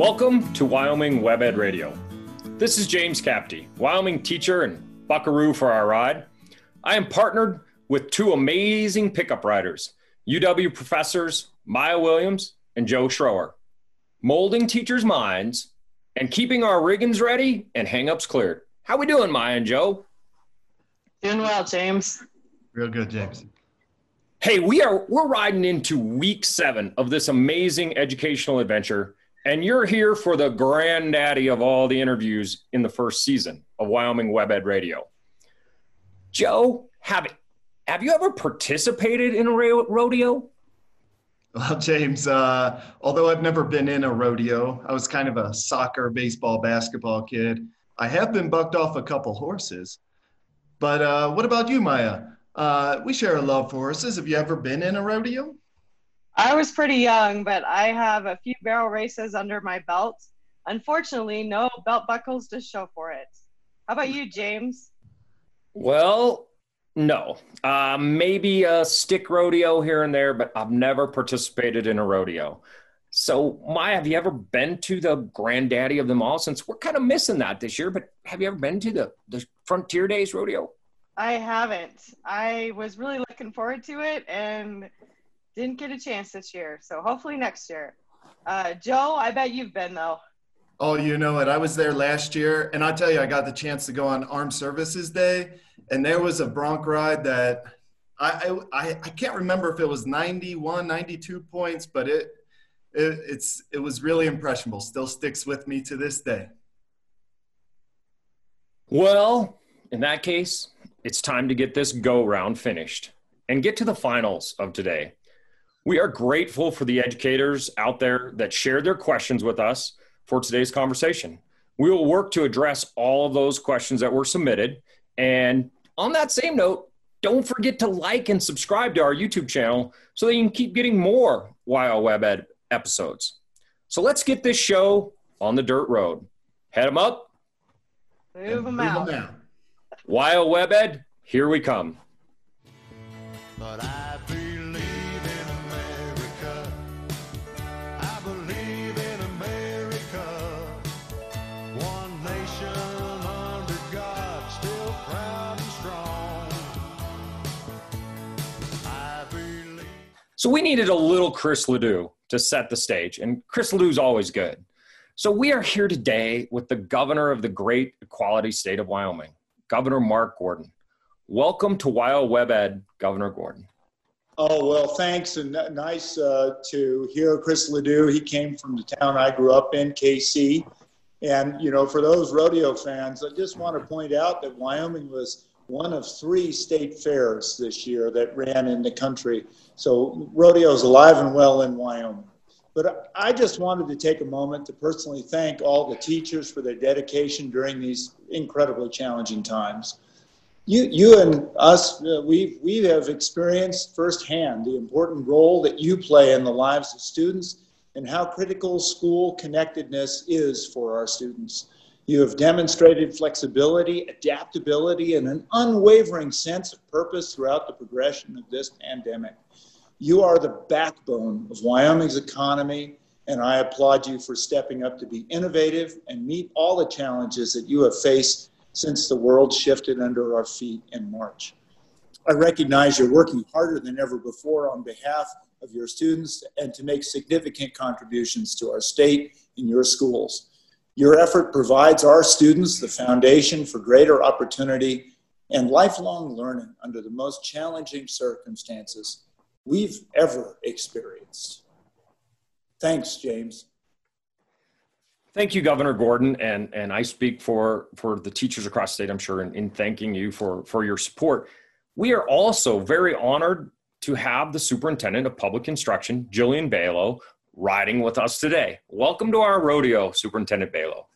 Welcome to Wyoming WebEd Radio. This is James Capty, Wyoming teacher and buckaroo for our ride. I am partnered with two amazing pickup riders, UW professors Maya Williams and Joe Schroer, molding teachers' minds and keeping our riggins ready and hangups cleared. How we doing, Maya and Joe? Doing well, James. Real good, James. Hey, we are we're riding into week seven of this amazing educational adventure, and you're here for the granddaddy of all the interviews in the first season of Wyoming WebEd Radio. Joe, have have you ever participated in a rodeo? Well, James, uh, although I've never been in a rodeo, I was kind of a soccer, baseball, basketball kid. I have been bucked off a couple horses. But uh, what about you, Maya? Uh, we share a love for horses. Have you ever been in a rodeo? I was pretty young, but I have a few barrel races under my belt. Unfortunately, no belt buckles to show for it. How about you, James? Well, no. Uh, maybe a stick rodeo here and there, but I've never participated in a rodeo. So, Maya, have you ever been to the granddaddy of them all? Since we're kind of missing that this year, but have you ever been to the, the Frontier Days rodeo? I haven't. I was really looking forward to it and didn't get a chance this year. So, hopefully next year. Uh, Joe, I bet you've been though. Oh, you know it. I was there last year, and I tell you, I got the chance to go on Armed Services Day, and there was a bronc ride that I, I, I can't remember if it was 91, 92 points, but it it, it's it was really impressionable. Still sticks with me to this day. Well, in that case, it's time to get this go round finished and get to the finals of today. We are grateful for the educators out there that shared their questions with us for today's conversation. We will work to address all of those questions that were submitted. And on that same note, don't forget to like and subscribe to our YouTube channel so that you can keep getting more Wild Web Ed episodes. So let's get this show on the dirt road. Head them up. Move them out. Move out. WYO WebEd, here we come. So we needed a little Chris Ledoux to set the stage, and Chris Ledoux's always good. So we are here today with the governor of the great equality state of Wyoming, Governor Mark Gordon. Welcome to WYO WebEd, Governor Gordon. Oh, well, thanks. And nice uh, to hear Chris Ledoux. He came from the town I grew up in, Kaycee. And, you know, for those rodeo fans, I just want to point out that Wyoming was one of three state fairs this year that ran in the country. So rodeo is alive and well in Wyoming. But I just wanted to take a moment to personally thank all the teachers for their dedication during these incredibly challenging times. You, you and us, uh, we we have experienced firsthand the important role that you play in the lives of students and how critical school connectedness is for our students. You have demonstrated flexibility, adaptability, and an unwavering sense of purpose throughout the progression of this pandemic. You are the backbone of Wyoming's economy, and I applaud you for stepping up to be innovative and meet all the challenges that you have faced since the world shifted under our feet in March. I recognize you're working harder than ever before on behalf of your students and to make significant contributions to our state and your schools. Your effort provides our students the foundation for greater opportunity and lifelong learning under the most challenging circumstances we've ever experienced. Thanks, James. Thank you, Governor Gordon, and and I speak for for the teachers across the state. I'm sure in, in thanking you for for your support. We are also very honored to have the Superintendent of Public Instruction, Jillian Balow, riding with us today. Welcome to our rodeo, Superintendent Balow.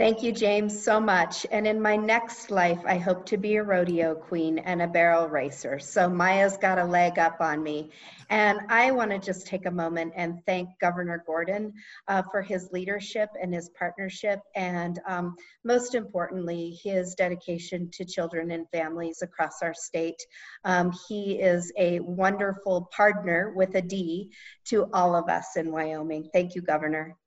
Thank you, James, so much. And in my next life, I hope to be a rodeo queen and a barrel racer. So Maya's got a leg up on me. And I want to just take a moment and thank Governor Gordon uh, for his leadership and his partnership, and um, most importantly, his dedication to children and families across our state. Um, he is a wonderful partner with a D to all of us in Wyoming. Thank you, Governor.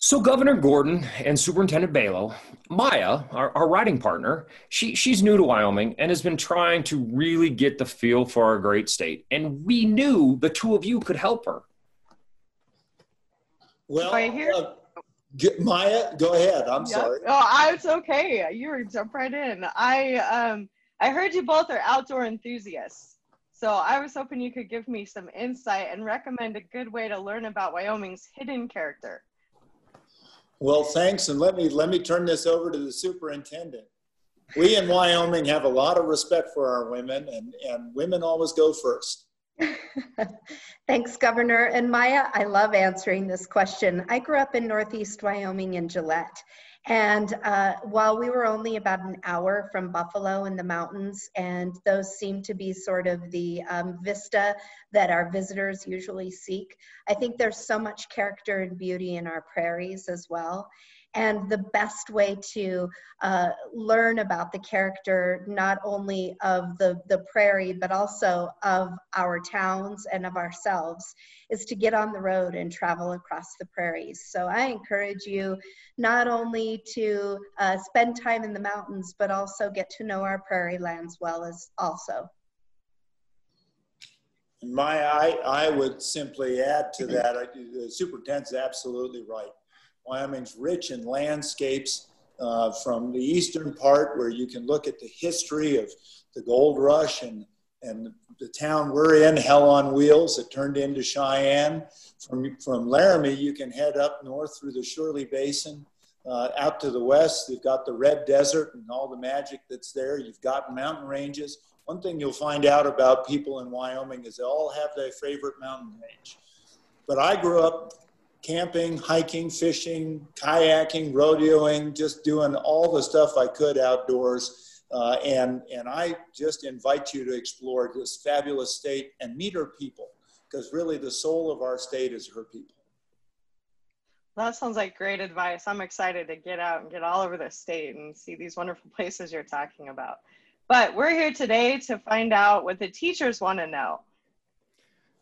So Governor Gordon and Superintendent Balow, Maya, our, our writing partner, she she's new to Wyoming and has been trying to really get the feel for our great state. And we knew the two of you could help her. Well, Right here? uh, get- Maya, go ahead. I'm Yep. sorry. Oh, I, it's okay. You were jump right in. I um I heard you both are outdoor enthusiasts. So I was hoping you could give me some insight and recommend a good way to learn about Wyoming's hidden character. Well, thanks, and let me let me turn this over to the superintendent. We in Wyoming have a lot of respect for our women, and and women always go first. Thanks, Governor. And Maya, I love answering this question. I grew up in Northeast Wyoming in Gillette. And uh, while we were only about an hour from Buffalo in the mountains, and those seem to be sort of the um, vista that our visitors usually seek, I think there's so much character and beauty in our prairies as well. And the best way to uh, learn about the character, not only of the, the prairie, but also of our towns and of ourselves, is to get on the road and travel across the prairies. So I encourage you not only to uh, spend time in the mountains, but also get to know our prairie lands well as also. my, I, I would simply add to that, I, the superintendent's absolutely right. Wyoming's rich in landscapes uh, from the eastern part where you can look at the history of the gold rush and, and the town we're in, Hell on Wheels, that turned into Cheyenne. From, from Laramie, you can head up north through the Shirley Basin. Uh, out to the west, you've got the Red Desert and all the magic that's there. You've got mountain ranges. One thing you'll find out about people in Wyoming is they all have their favorite mountain range. But I grew up camping, hiking, fishing, kayaking, rodeoing, just doing all the stuff I could outdoors. Uh, and, and I just invite you to explore this fabulous state and meet her people because really the soul of our state is her people. That sounds like great advice. I'm excited to get out and get all over the state and see these wonderful places you're talking about. But we're here today to find out what the teachers want to know.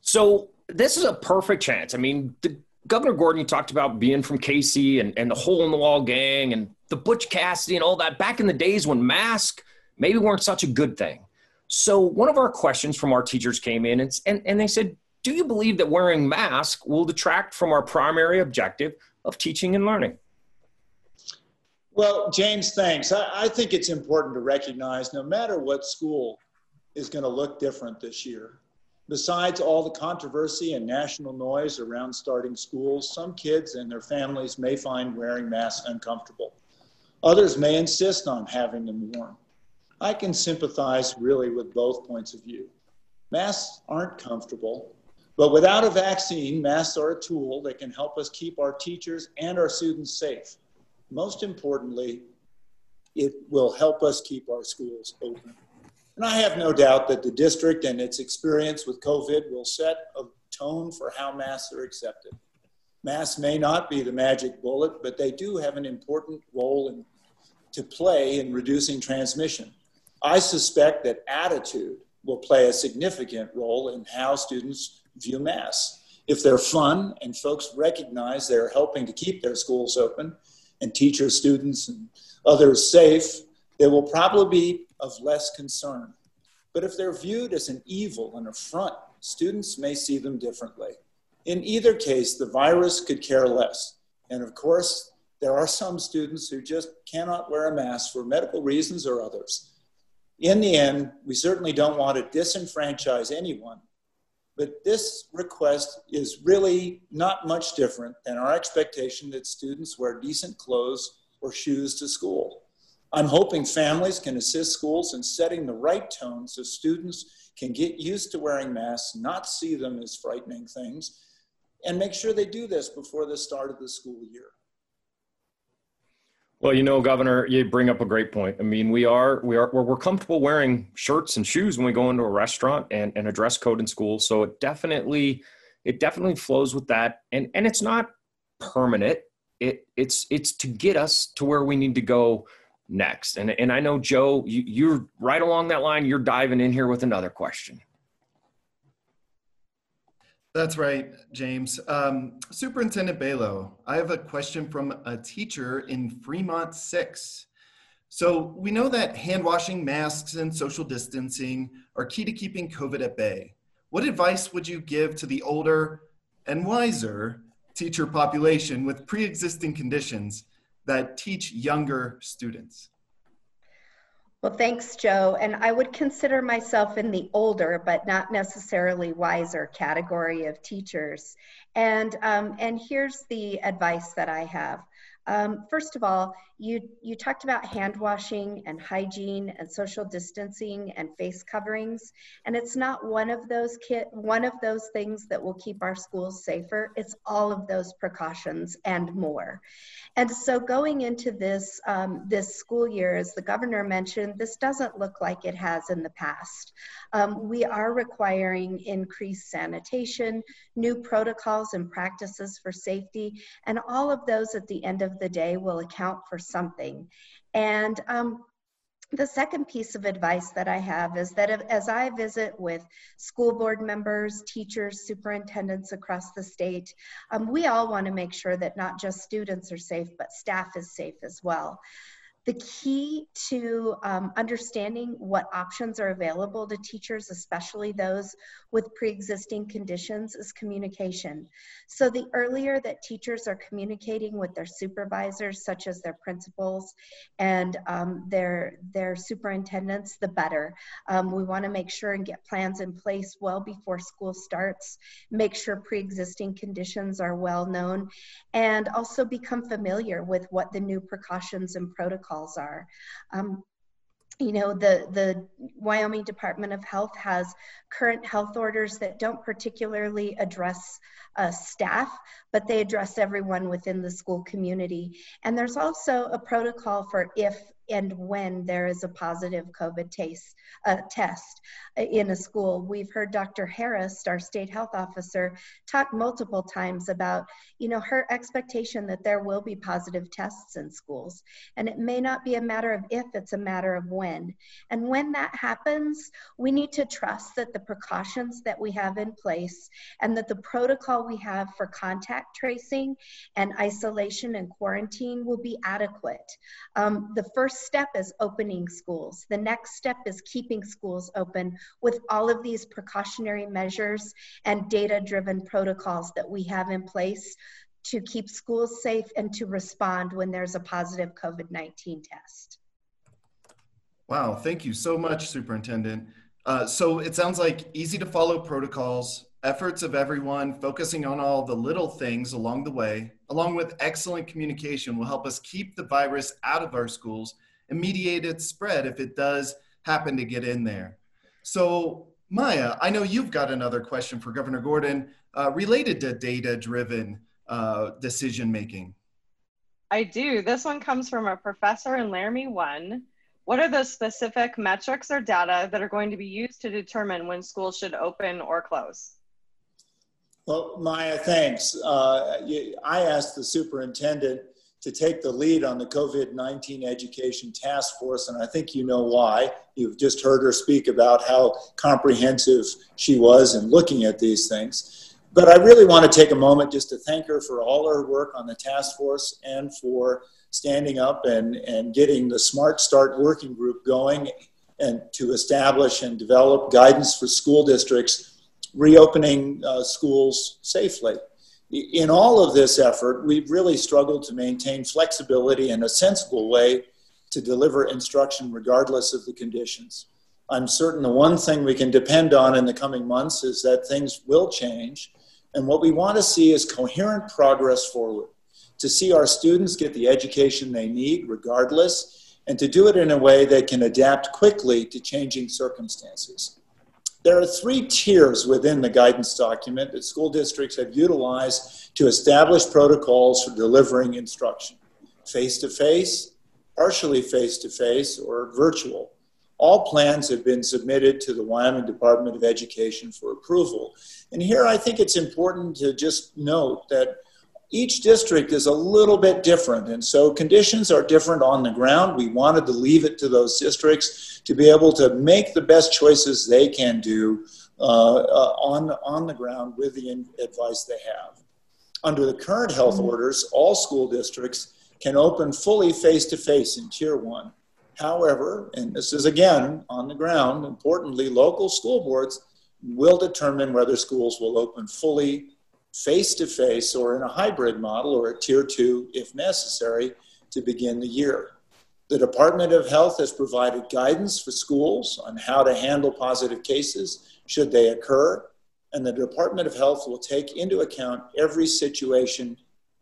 So this is a perfect chance. I mean, the, Governor Gordon you talked about being from Kaycee and, and the hole in the wall gang and the Butch Cassidy and all that back in the days when masks maybe weren't such a good thing. So one of our questions from our teachers came in and, and, and they said, do you believe that wearing masks will detract from our primary objective of teaching and learning? Well, James, thanks. I, I think it's important to recognize no matter what school is going to look different this year, besides all the controversy and national noise around starting schools, some kids and their families may find wearing masks uncomfortable. Others may insist on having them worn. I can sympathize really with both points of view. Masks aren't comfortable, but without a vaccine, masks are a tool that can help us keep our teachers and our students safe. Most importantly, it will help us keep our schools open. And I have no doubt that the district and its experience with COVID will set a tone for how masks are accepted. Masks may not be the magic bullet, but they do have an important role in, to play in reducing transmission. I suspect that attitude will play a significant role in how students view masks. If they're fun and folks recognize they're helping to keep their schools open and teachers, students, and others safe, they will probably be of less concern. But if they're viewed as an evil and affront, students may see them differently. In either case, the virus could care less. And of course, there are some students who just cannot wear a mask for medical reasons or others. In the end, we certainly don't want to disenfranchise anyone, but this request is really not much different than our expectation that students wear decent clothes or shoes to school. I'm hoping families can assist schools in setting the right tone so students can get used to wearing masks, not see them as frightening things, and make sure they do this before the start of the school year. Well, you know, Governor, you bring up a great point. I mean, we are we are we're, comfortable wearing shirts and shoes when we go into a restaurant and, and a dress code in school. So it definitely it definitely flows with that. And and it's not permanent. It it's it's to get us to where we need to go next. And and I know Joe, you, you're right along that line. You're diving in here with another question. That's right, James. Um, Superintendent Balow, I have a question from a teacher in Fremont 6. So we know that hand washing, masks, and social distancing are key to keeping COVID at bay. What advice would you give to the older and wiser teacher population with pre existing conditions that teach younger students? Well, thanks, Joe. And I would consider myself in the older, but not necessarily wiser category of teachers. And, um, and here's the advice that I have. Um, first of all, you, you talked about hand washing and hygiene and social distancing and face coverings. And it's not one of those kit, one of those things that will keep our schools safer. It's all of those precautions and more. And so going into this, um, this school year, as the governor mentioned, this doesn't look like it has in the past. Um, we are requiring increased sanitation, new protocols and practices for safety, and all of those at the end of the day will account for something. And um, the second piece of advice that I have is that as I visit with school board members, teachers, superintendents across the state, um, we all want to make sure that not just students are safe, but staff is safe as well. The key to um, understanding what options are available to teachers, especially those with pre-existing conditions, is communication. So the earlier that teachers are communicating with their supervisors, such as their principals and um, their, their superintendents, the better. Um, we wanna make sure and get plans in place well before school starts, make sure pre-existing conditions are well known, and also become familiar with what the new precautions and protocols are. Um, you know, the, the Wyoming Department of Health has current health orders that don't particularly address uh, staff, but they address everyone within the school community. And there's also a protocol for if and when there is a positive COVID taste, uh, test in a school. We've heard Dr. Harrist, our state health officer, talk multiple times about, you know, her expectation that there will be positive tests in schools. And it may not be a matter of if, it's a matter of when. And when that happens, we need to trust that the precautions that we have in place and that the protocol we have for contact tracing and isolation and quarantine will be adequate. Um, the first first step is opening schools. The next step is keeping schools open with all of these precautionary measures and data driven protocols that we have in place to keep schools safe and to respond when there's a positive COVID 19 test. Wow, thank you so much, Superintendent. Uh, so it sounds like easy to follow protocols, efforts of everyone, focusing on all the little things along the way, along with excellent communication, will help us keep the virus out of our schools mediate its spread if it does happen to get in there. So, Maya, I know you've got another question for Governor Gordon uh, related to data driven uh, decision making. I do. This one comes from a professor in Laramie 1. What are the specific metrics or data that are going to be used to determine when schools should open or close? Well, Maya, thanks. Uh, I asked the superintendent to take the lead on the COVID 19 education task force, and I think you know why. You've just heard her speak about how comprehensive she was in looking at these things. But I really want to take a moment just to thank her for all her work on the task force and for standing up and, and getting the Smart Start working group going and to establish and develop guidance for school districts reopening uh, schools safely in all of this effort, we've really struggled to maintain flexibility in a sensible way to deliver instruction regardless of the conditions. I'm certain the one thing we can depend on in the coming months is that things will change. And what we want to see is coherent progress forward, to see our students get the education they need regardless, and to do it in a way that can adapt quickly to changing circumstances. There are three tiers within the guidance document that school districts have utilized to establish protocols for delivering instruction face to face, partially face to face, or virtual. All plans have been submitted to the Wyoming Department of Education for approval. And here I think it's important to just note that each district is a little bit different. And so conditions are different on the ground. We wanted to leave it to those districts to be able to make the best choices they can do uh, uh, on, on the ground with the in- advice they have. Under the current health orders, all school districts can open fully face to face in Tier 1. However, and this is again on the ground, importantly, local school boards will determine whether schools will open fully face to face or in a hybrid model or a Tier 2 if necessary to begin the year. The Department of Health has provided guidance for schools on how to handle positive cases should they occur, and the Department of Health will take into account every situation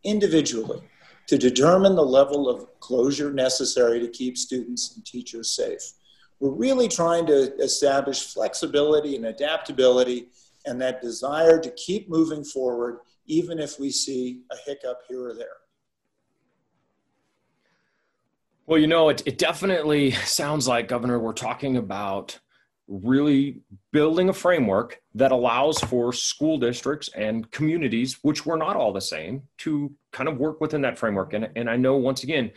individually to determine the level of closure necessary to keep students and teachers safe. We're really trying to establish flexibility and adaptability and that desire to keep moving forward, even if we see a hiccup here or there. Well, you know, it, it definitely sounds like, Governor, we're talking about really building a framework that allows for school districts and communities, which were not all the same, to kind of work within that framework. And, and I know, once again,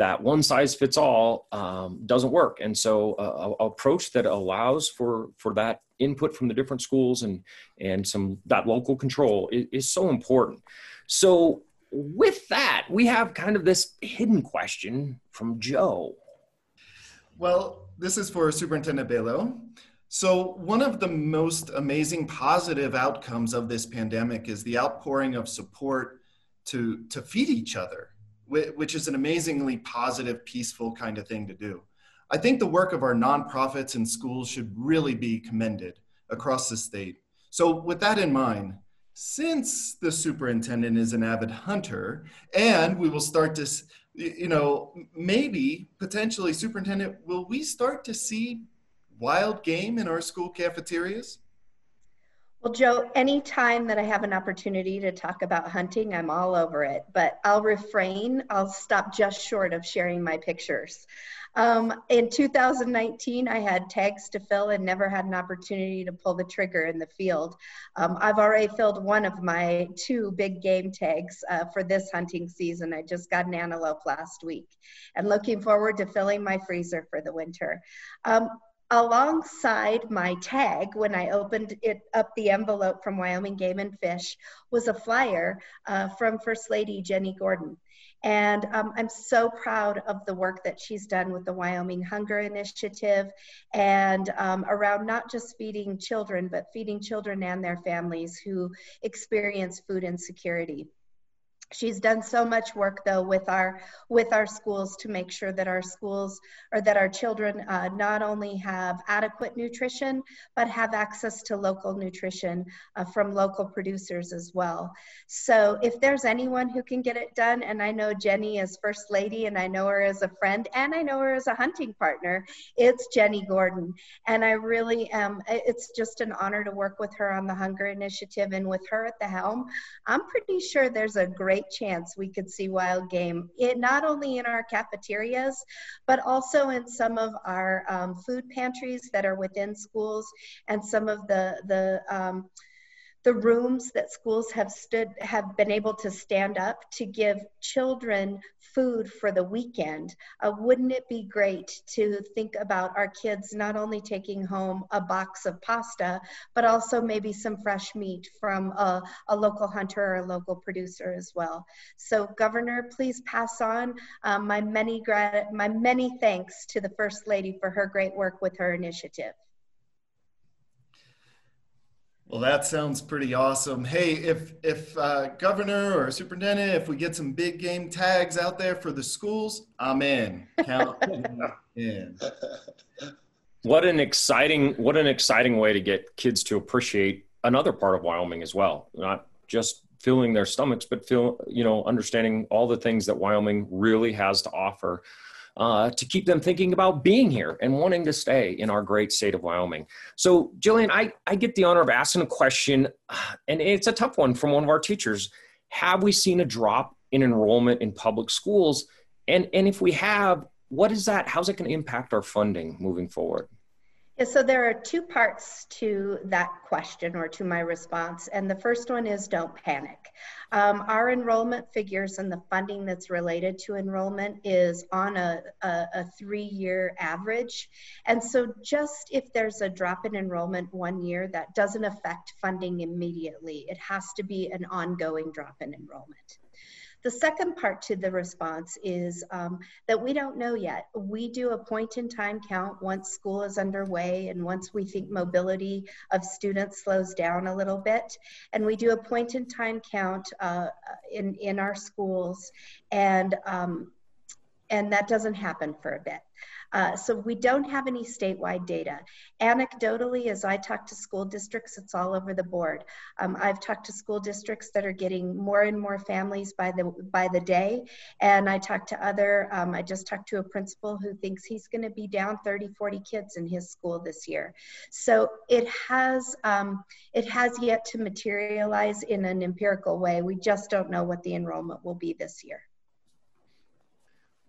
that one size fits all um, doesn't work. And so, uh, a, approach that allows for for that input from the different schools and and some that local control is, is so important. So, with that, we have kind of this hidden question from Joe. Well, this is for Superintendent Balow. So, one of the most amazing positive outcomes of this pandemic is the outpouring of support to, to feed each other, which is an amazingly positive, peaceful kind of thing to do. I think the work of our nonprofits and schools should really be commended across the state. So, with that in mind, since the superintendent is an avid hunter and we will start to you know maybe potentially superintendent will we start to see wild game in our school cafeterias well joe anytime that i have an opportunity to talk about hunting i'm all over it but i'll refrain i'll stop just short of sharing my pictures um, in 2019, I had tags to fill and never had an opportunity to pull the trigger in the field. Um, I've already filled one of my two big game tags uh, for this hunting season. I just got an antelope last week and looking forward to filling my freezer for the winter. Um, alongside my tag when i opened it up the envelope from wyoming game and fish was a flyer uh, from first lady jennie gordon. And um, I'm so proud of the work that she's done with the Wyoming Hunger Initiative and um, around not just feeding children, but feeding children and their families who experience food insecurity she's done so much work though with our with our schools to make sure that our schools or that our children uh, not only have adequate nutrition but have access to local nutrition uh, from local producers as well. So if there's anyone who can get it done and i know jennie is first lady and i know her as a friend and i know her as a hunting partner it's jennie gordon. And i really am it's just an honor to work with her on the hunger initiative and with her at the helm. I'm pretty sure there's a great great chance we could see wild game, it, not only in our cafeterias, but also in some of our um, food pantries that are within schools and some of the, the um, the rooms that schools have stood have been able to stand up to give children food for the weekend uh, wouldn't it be great to think about our kids not only taking home a box of pasta but also maybe some fresh meat from a, a local hunter or a local producer as well? So governor please pass on um, my many my many thanks to the first lady for her great work with her initiative well, that sounds pretty awesome. Hey, if if uh, governor or superintendent, if we get some big game tags out there for the schools, I'm in. Count in. What an exciting what an exciting way to get kids to appreciate another part of Wyoming as well. Not just filling their stomachs, but feel you know understanding all the things that Wyoming really has to offer uh, to keep them thinking about being here and wanting to stay in our great state of Wyoming. So, Jillian, I, I get the honor of asking a question, and it's a tough one from one of our teachers. Have we seen a drop in enrollment in public schools? And, and if we have, what is that? How's it going to impact our funding moving forward? So there are two parts to that question or to my response. And the first one is don't panic. Um, our enrollment figures and the funding that's related to enrollment is on a, a, a three year average. And so, just if there's a drop in enrollment one year, that doesn't affect funding immediately. It has to be an ongoing drop in enrollment. The second part to the response is um, that we don't know yet. We do a point in time count once school is underway and once we think mobility of students slows down a little bit. And we do a point in time count uh, in, in our schools and, um, and that doesn't happen for a bit. Uh, so we don't have any statewide data. Anecdotally, as I talk to school districts, it's all over the board. Um, I've talked to school districts that are getting more and more families by the by the day, and I talked to other. Um, I just talked to a principal who thinks he's going to be down 30, 40 kids in his school this year. So it has um, it has yet to materialize in an empirical way. We just don't know what the enrollment will be this year.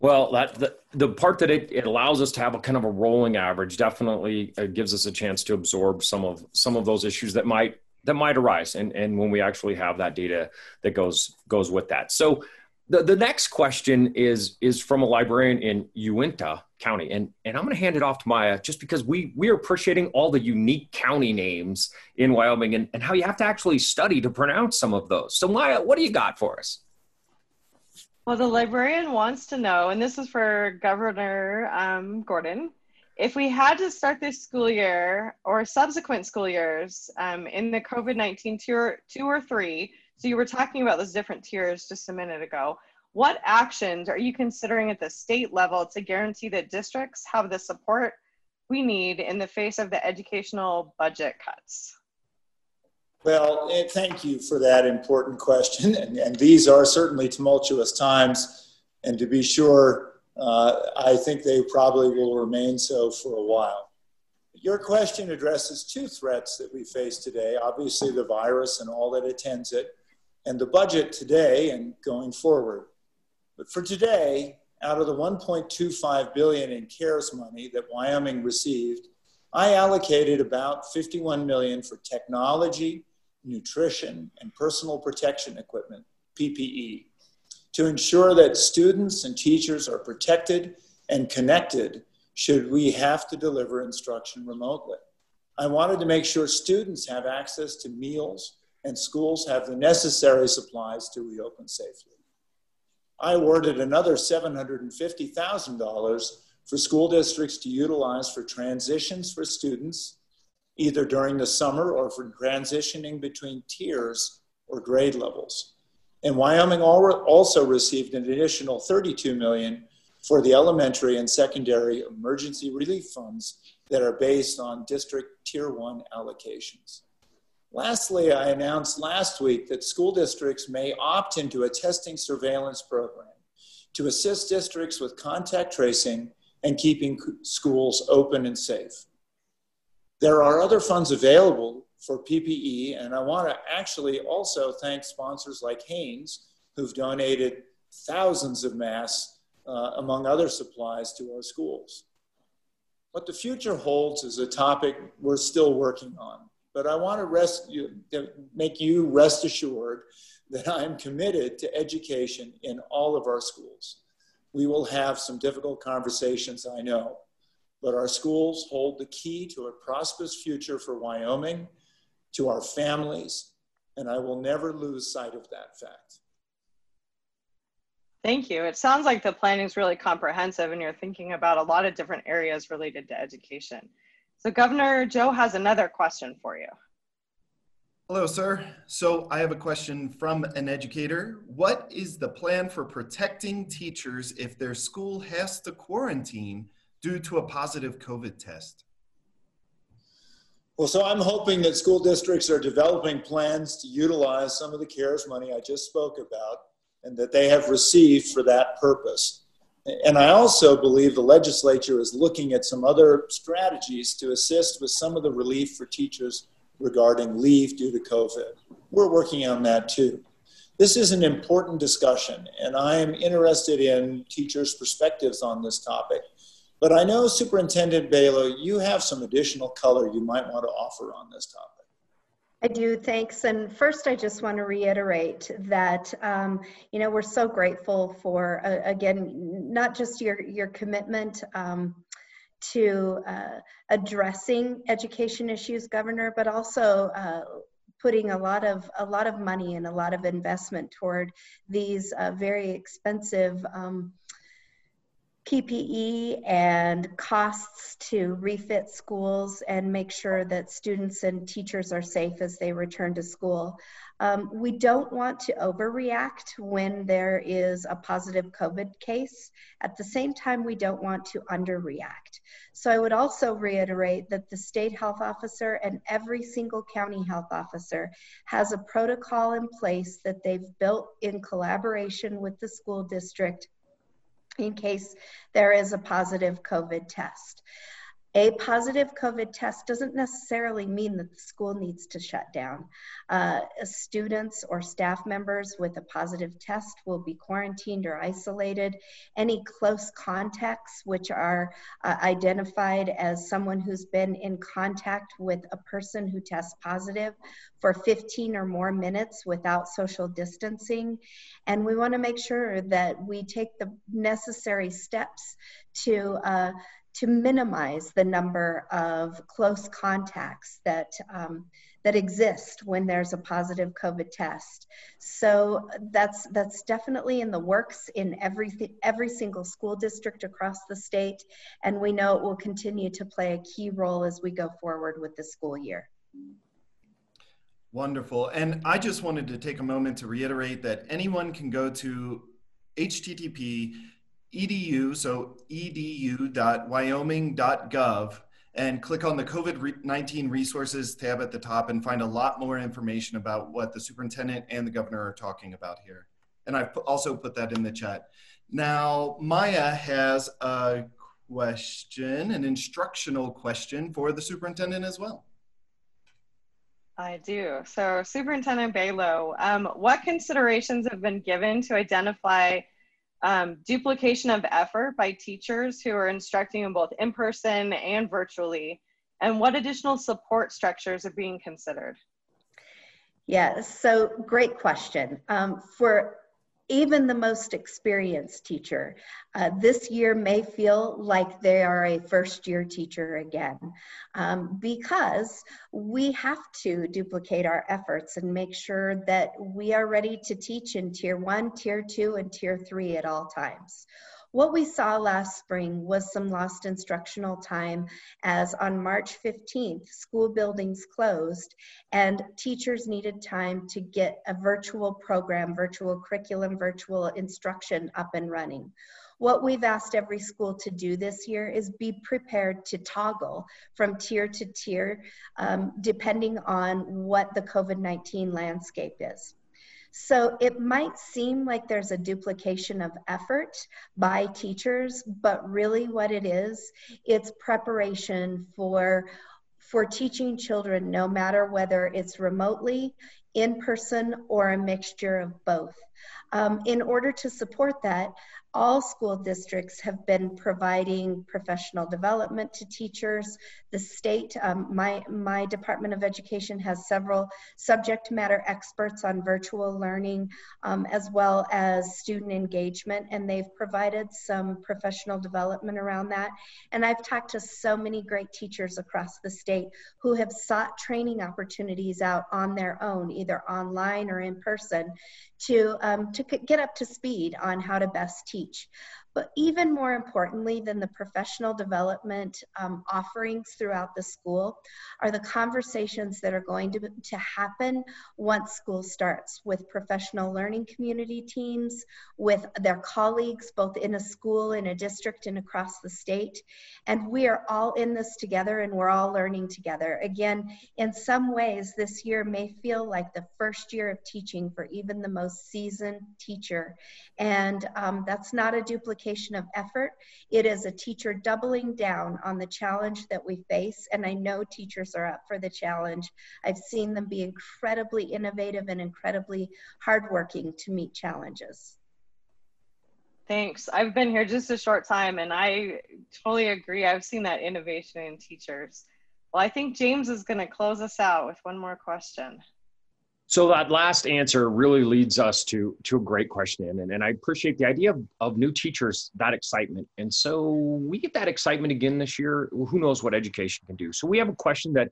Well, that the, the part that it, it allows us to have a kind of a rolling average definitely uh, gives us a chance to absorb some of some of those issues that might that might arise, and and when we actually have that data that goes goes with that. So the, the next question is is from a librarian in Uinta County, and and I'm going to hand it off to Maya just because we we are appreciating all the unique county names in Wyoming and, and how you have to actually study to pronounce some of those. So Maya, what do you got for us? Well, the librarian wants to know, and this is for Governor um, Gordon, if we had to start this school year or subsequent school years um, in the COVID 19 tier two or three, so you were talking about those different tiers just a minute ago. What actions are you considering at the state level to guarantee that districts have the support we need in the face of the educational budget cuts? Well, thank you for that important question. And, and, these are certainly tumultuous times. And to be sure, uh, I think they probably will remain so for a while. Your question addresses two threats that we face today obviously, the virus and all that attends it, and the budget today and going forward. But for today, out of the 1.25 billion in CARES money that Wyoming received, I allocated about 51 million for technology nutrition, and personal protection equipment, PPE, to ensure that students and teachers are protected and connected should we have to deliver instruction remotely. I wanted to make sure students have access to meals and schools have the necessary supplies to reopen safely. I awarded another $750,000 for school districts to utilize for transitions for students either during the summer or for transitioning between tiers or grade levels. And Wyoming also received an additional 32 million for the elementary and secondary emergency relief funds that are based on district tier one allocations. Lastly, I announced last week that school districts may opt into a testing surveillance program to assist districts with contact tracing and keeping schools open and safe. There are other funds available for PPE, and I want to actually also thank sponsors like Hanes, who've donated thousands of masks, uh, among other supplies, to our schools. What the future holds is a topic we're still working on, but I want to rest you, make you rest assured that I'm committed to education in all of our schools. We will have some difficult conversations, I know, but our schools hold the key to a prosperous future for Wyoming, to our families, and I will never lose sight of that fact. Thank you. It sounds like the planning is really comprehensive and you're thinking about a lot of different areas related to education. So Governor Joe has another question for you. Hello, sir. So I have a question from an educator. What is the plan for protecting teachers if their school has to quarantine due to a positive COVID test? Well, so I'm hoping that school districts are developing plans to utilize some of the CARES money I just spoke about and that they have received for that purpose. And I also believe the legislature is looking at some other strategies to assist with some of the relief for teachers regarding leave due to COVID. We're working on that too. This is an important discussion, and I am interested in teachers' perspectives on this topic But I know Superintendent Balow, you have some additional color you might want to offer on this topic. I do, thanks. And first, I just want to reiterate that, um, you know, we're so grateful for, uh, again, not just your, your commitment um, to uh, addressing education issues, Governor, but also uh, putting a lot of a lot of money and a lot of investment toward these uh, very expensive um, PPE and costs to refit schools and make sure that students and teachers are safe as they return to school. Um, we don't want to overreact when there is a positive COVID case. At the same time, we don't want to underreact. So I would also reiterate that the state health officer and every single county health officer has a protocol in place that they've built in collaboration with the school district in case there is a positive COVID test. A positive COVID test doesn't necessarily mean that the school needs to shut down. Uh, students or staff members with a positive test will be quarantined or isolated. Any close contacts, which are uh, identified as someone who's been in contact with a person who tests positive for 15 or more minutes without social distancing. And we want to make sure that we take the necessary steps to uh, to minimize the number of close contacts that um, that exist when there's a positive COVID test. So that's that's definitely in the works in every every single school district across the state, and we know it will continue to play a key role as we go forward with the school year. Wonderful. And I just wanted to take a moment to reiterate that anyone can go to http edu, so edu.wyoming.gov, and click on the COVID 19 resources tab at the top and find a lot more information about what the superintendent and the governor are talking about here. And I've also put that in the chat. Now, Maya has a question, an instructional question for the superintendent as well. I do. So, Superintendent Balow, um, what considerations have been given to identify um, duplication of effort by teachers who are instructing in both in person and virtually, and what additional support structures are being considered? Yeah, so great question. Um, for even the most experienced teacher. Uh, this year may feel like they are a first year teacher again um, because we have to duplicate our efforts and make sure that we are ready to teach in tier one, tier two, and tier three at all times. What we saw last spring was some lost instructional time as on March 15th, school buildings closed and teachers needed time to get a virtual program, virtual curriculum, virtual instruction up and running. What we've asked every school to do this year is be prepared to toggle from tier to tier, um, depending on what the COVID 19 landscape is. So it might seem like there's a duplication of effort by teachers, but really what it is, it's preparation for for teaching children no matter whether it's remotely, in person, or a mixture of both. Um, in order to support that, all school districts have been providing professional development to teachers. The state, um, my, my Department of Education has several subject matter experts on virtual learning um, as well as student engagement, and they've provided some professional development around that. And I've talked to so many great teachers across the state who have sought training opportunities out on their own, either online or in person, to, um, to get up to speed on how to best teach speech. But even more importantly than the professional development um, offerings throughout the school are the conversations that are going to, to happen once school starts with professional learning community teams, with their colleagues, both in a school, in a district, and across the state. And we are all in this together and we're all learning together. Again, in some ways, this year may feel like the first year of teaching for even the most seasoned teacher. And um, that's not a of effort. It is a teacher doubling down on the challenge that we face. And I know teachers are up for the challenge. I've seen them be incredibly innovative and incredibly hardworking to meet challenges. Thanks. I've been here just a short time and I totally agree. I've seen that innovation in teachers. Well, I think James is going to close us out with one more question. So that last answer really leads us to to a great question, and, and I appreciate the idea of, of new teachers, that excitement. And so we get that excitement again this year. Who knows what education can do? So we have a question that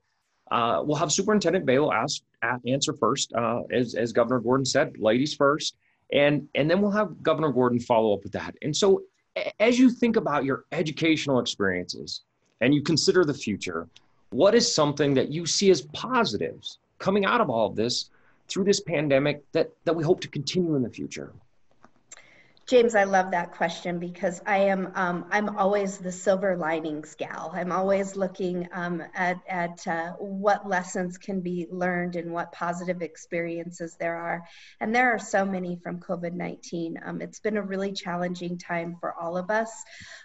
uh, we'll have Superintendent Balow ask answer first, uh, as as Governor Gordon said, ladies first, and and then we'll have Governor Gordon follow up with that. And so as you think about your educational experiences and you consider the future, what is something that you see as positives coming out of all of this? Through this pandemic that, that we hope to continue in the future? James, I love that question because I am um, I'm always the silver linings gal. I'm always looking um, at at uh, what lessons can be learned and what positive experiences there are, and there are so many from COVID nineteen. Um, it's been a really challenging time for all of us,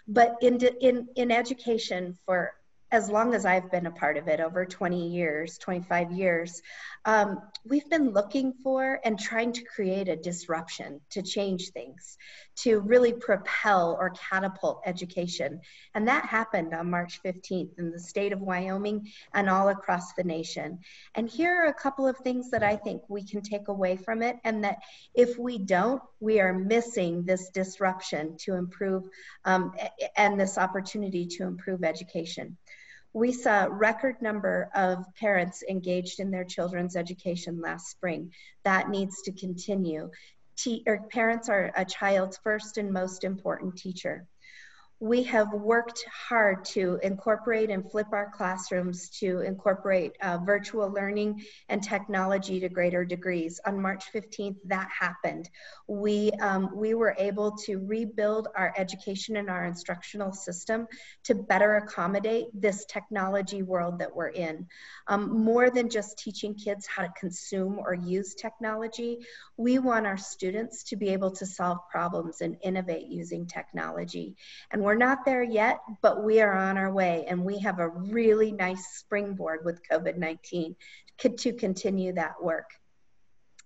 but in in in education for as long as I've been a part of it, over 20 years, 25 years, um, we've been looking for and trying to create a disruption to change things, to really propel or catapult education. And that happened on March 15th in the state of Wyoming and all across the nation. And here are a couple of things that I think we can take away from it, and that if we don't, we are missing this disruption to improve um, and this opportunity to improve education we saw record number of parents engaged in their children's education last spring. That needs to continue. Te- parents are a child's first and most important teacher we have worked hard to incorporate and flip our classrooms to incorporate uh, virtual learning and technology to greater degrees. On March 15th, that happened. We, um, we were able to rebuild our education and our instructional system to better accommodate this technology world that we're in. Um, more than just teaching kids how to consume or use technology, we want our students to be able to solve problems and innovate using technology. And we're not there yet, but we are on our way, and we have a really nice springboard with COVID 19 to continue that work.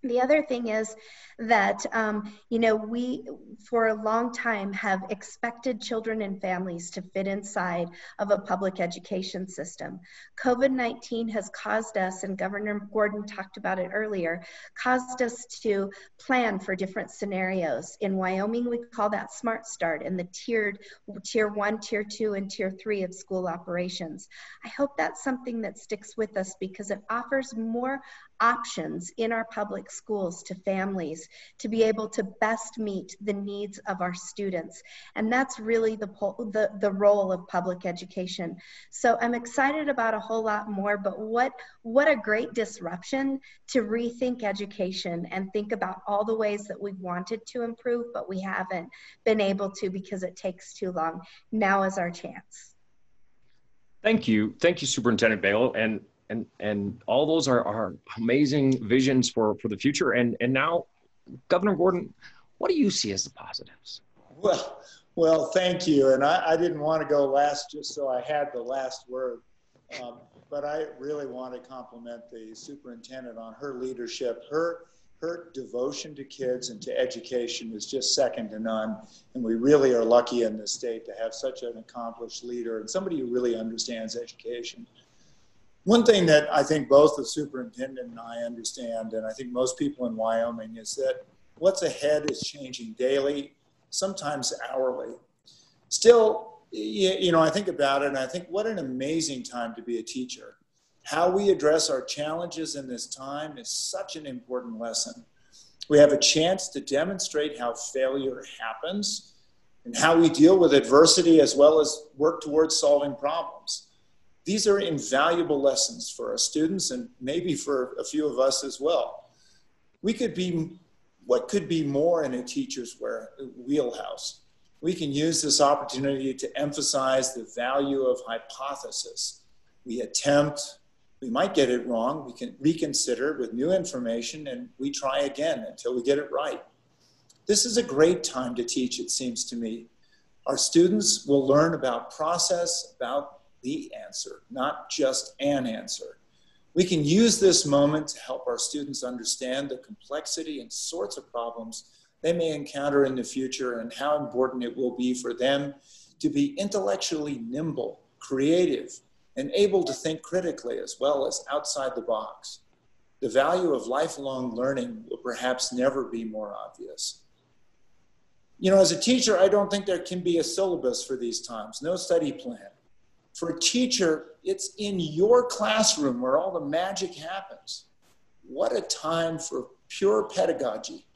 The other thing is that, um, you know, we for a long time have expected children and families to fit inside of a public education system. COVID 19 has caused us, and Governor Gordon talked about it earlier, caused us to plan for different scenarios. In Wyoming, we call that Smart Start and the tiered tier one, tier two, and tier three of school operations. I hope that's something that sticks with us because it offers more options in our public schools to families to be able to best meet the needs of our students. And that's really the, the, the role of public education. So I'm excited about a whole lot more, but what, what a great disruption to rethink education and think about all the ways that we've wanted to improve, but we haven't been able to because it takes too long. Now is our chance. Thank you. Thank you, Superintendent Balow. And and and all those are, are amazing visions for for the future. And and now governor gordon what do you see as the positives? Well well thank you. And i, I didn't want to go last just so i had the last word. Um, but i really want to compliment the superintendent on her leadership. Her her devotion to kids and to education is just second to none. And we really are lucky in this state to have such an accomplished leader and somebody who really understands education. One thing that I think both the superintendent and I understand, and I think most people in Wyoming, is that what's ahead is changing daily, sometimes hourly. Still, you know, I think about it and I think what an amazing time to be a teacher. How we address our challenges in this time is such an important lesson. We have a chance to demonstrate how failure happens and how we deal with adversity as well as work towards solving problems these are invaluable lessons for our students and maybe for a few of us as well. We could be, what could be more in a teacher's wheelhouse? We can use this opportunity to emphasize the value of hypothesis. We attempt, we might get it wrong, we can reconsider with new information and we try again until we get it right. This is a great time to teach, it seems to me. Our students will learn about process, about the answer, not just an answer. We can use this moment to help our students understand the complexity and sorts of problems they may encounter in the future and how important it will be for them to be intellectually nimble, creative, and able to think critically as well as outside the box. The value of lifelong learning will perhaps never be more obvious. You know, as a teacher, I don't think there can be a syllabus for these times, no study plan. For a teacher, it's in your classroom where all the magic happens. What a time for pure pedagogy,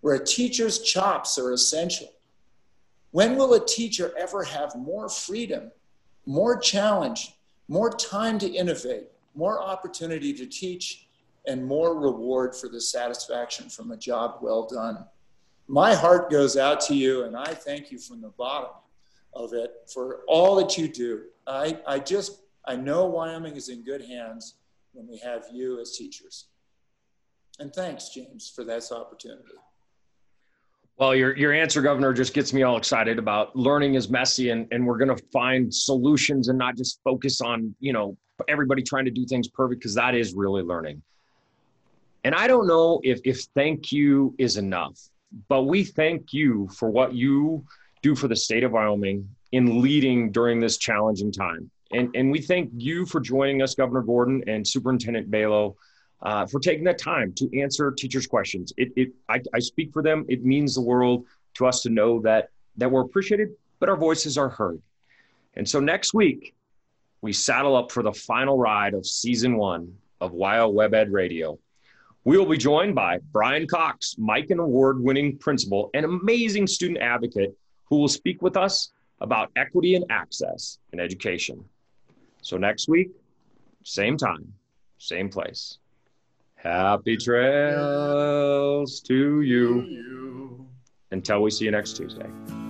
where a teacher's chops are essential. When will a teacher ever have more freedom, more challenge, more time to innovate, more opportunity to teach, and more reward for the satisfaction from a job well done? My heart goes out to you, and I thank you from the bottom of it for all that you do. I, I just, I know Wyoming is in good hands when we have you as teachers. And thanks, James, for this opportunity. Well, your, your answer, Governor, just gets me all excited about learning is messy and, and we're going to find solutions and not just focus on, you know, everybody trying to do things perfect because that is really learning. And I don't know if, if thank you is enough, but we thank you for what you do for the state of Wyoming in leading during this challenging time. And, and we thank you for joining us, Governor Gordon and Superintendent Balow uh, for taking that time to answer teachers' questions. It, it I, I speak for them. It means the world to us to know that that we're appreciated, but our voices are heard. And so next week, we saddle up for the final ride of season one of WYO WebEd Radio. We will be joined by Brian Cox, Milken Award winning principal and amazing student advocate, who will speak with us about equity and access in education. So next week, same time, same place. Happy trails to you. Until we see you next Tuesday.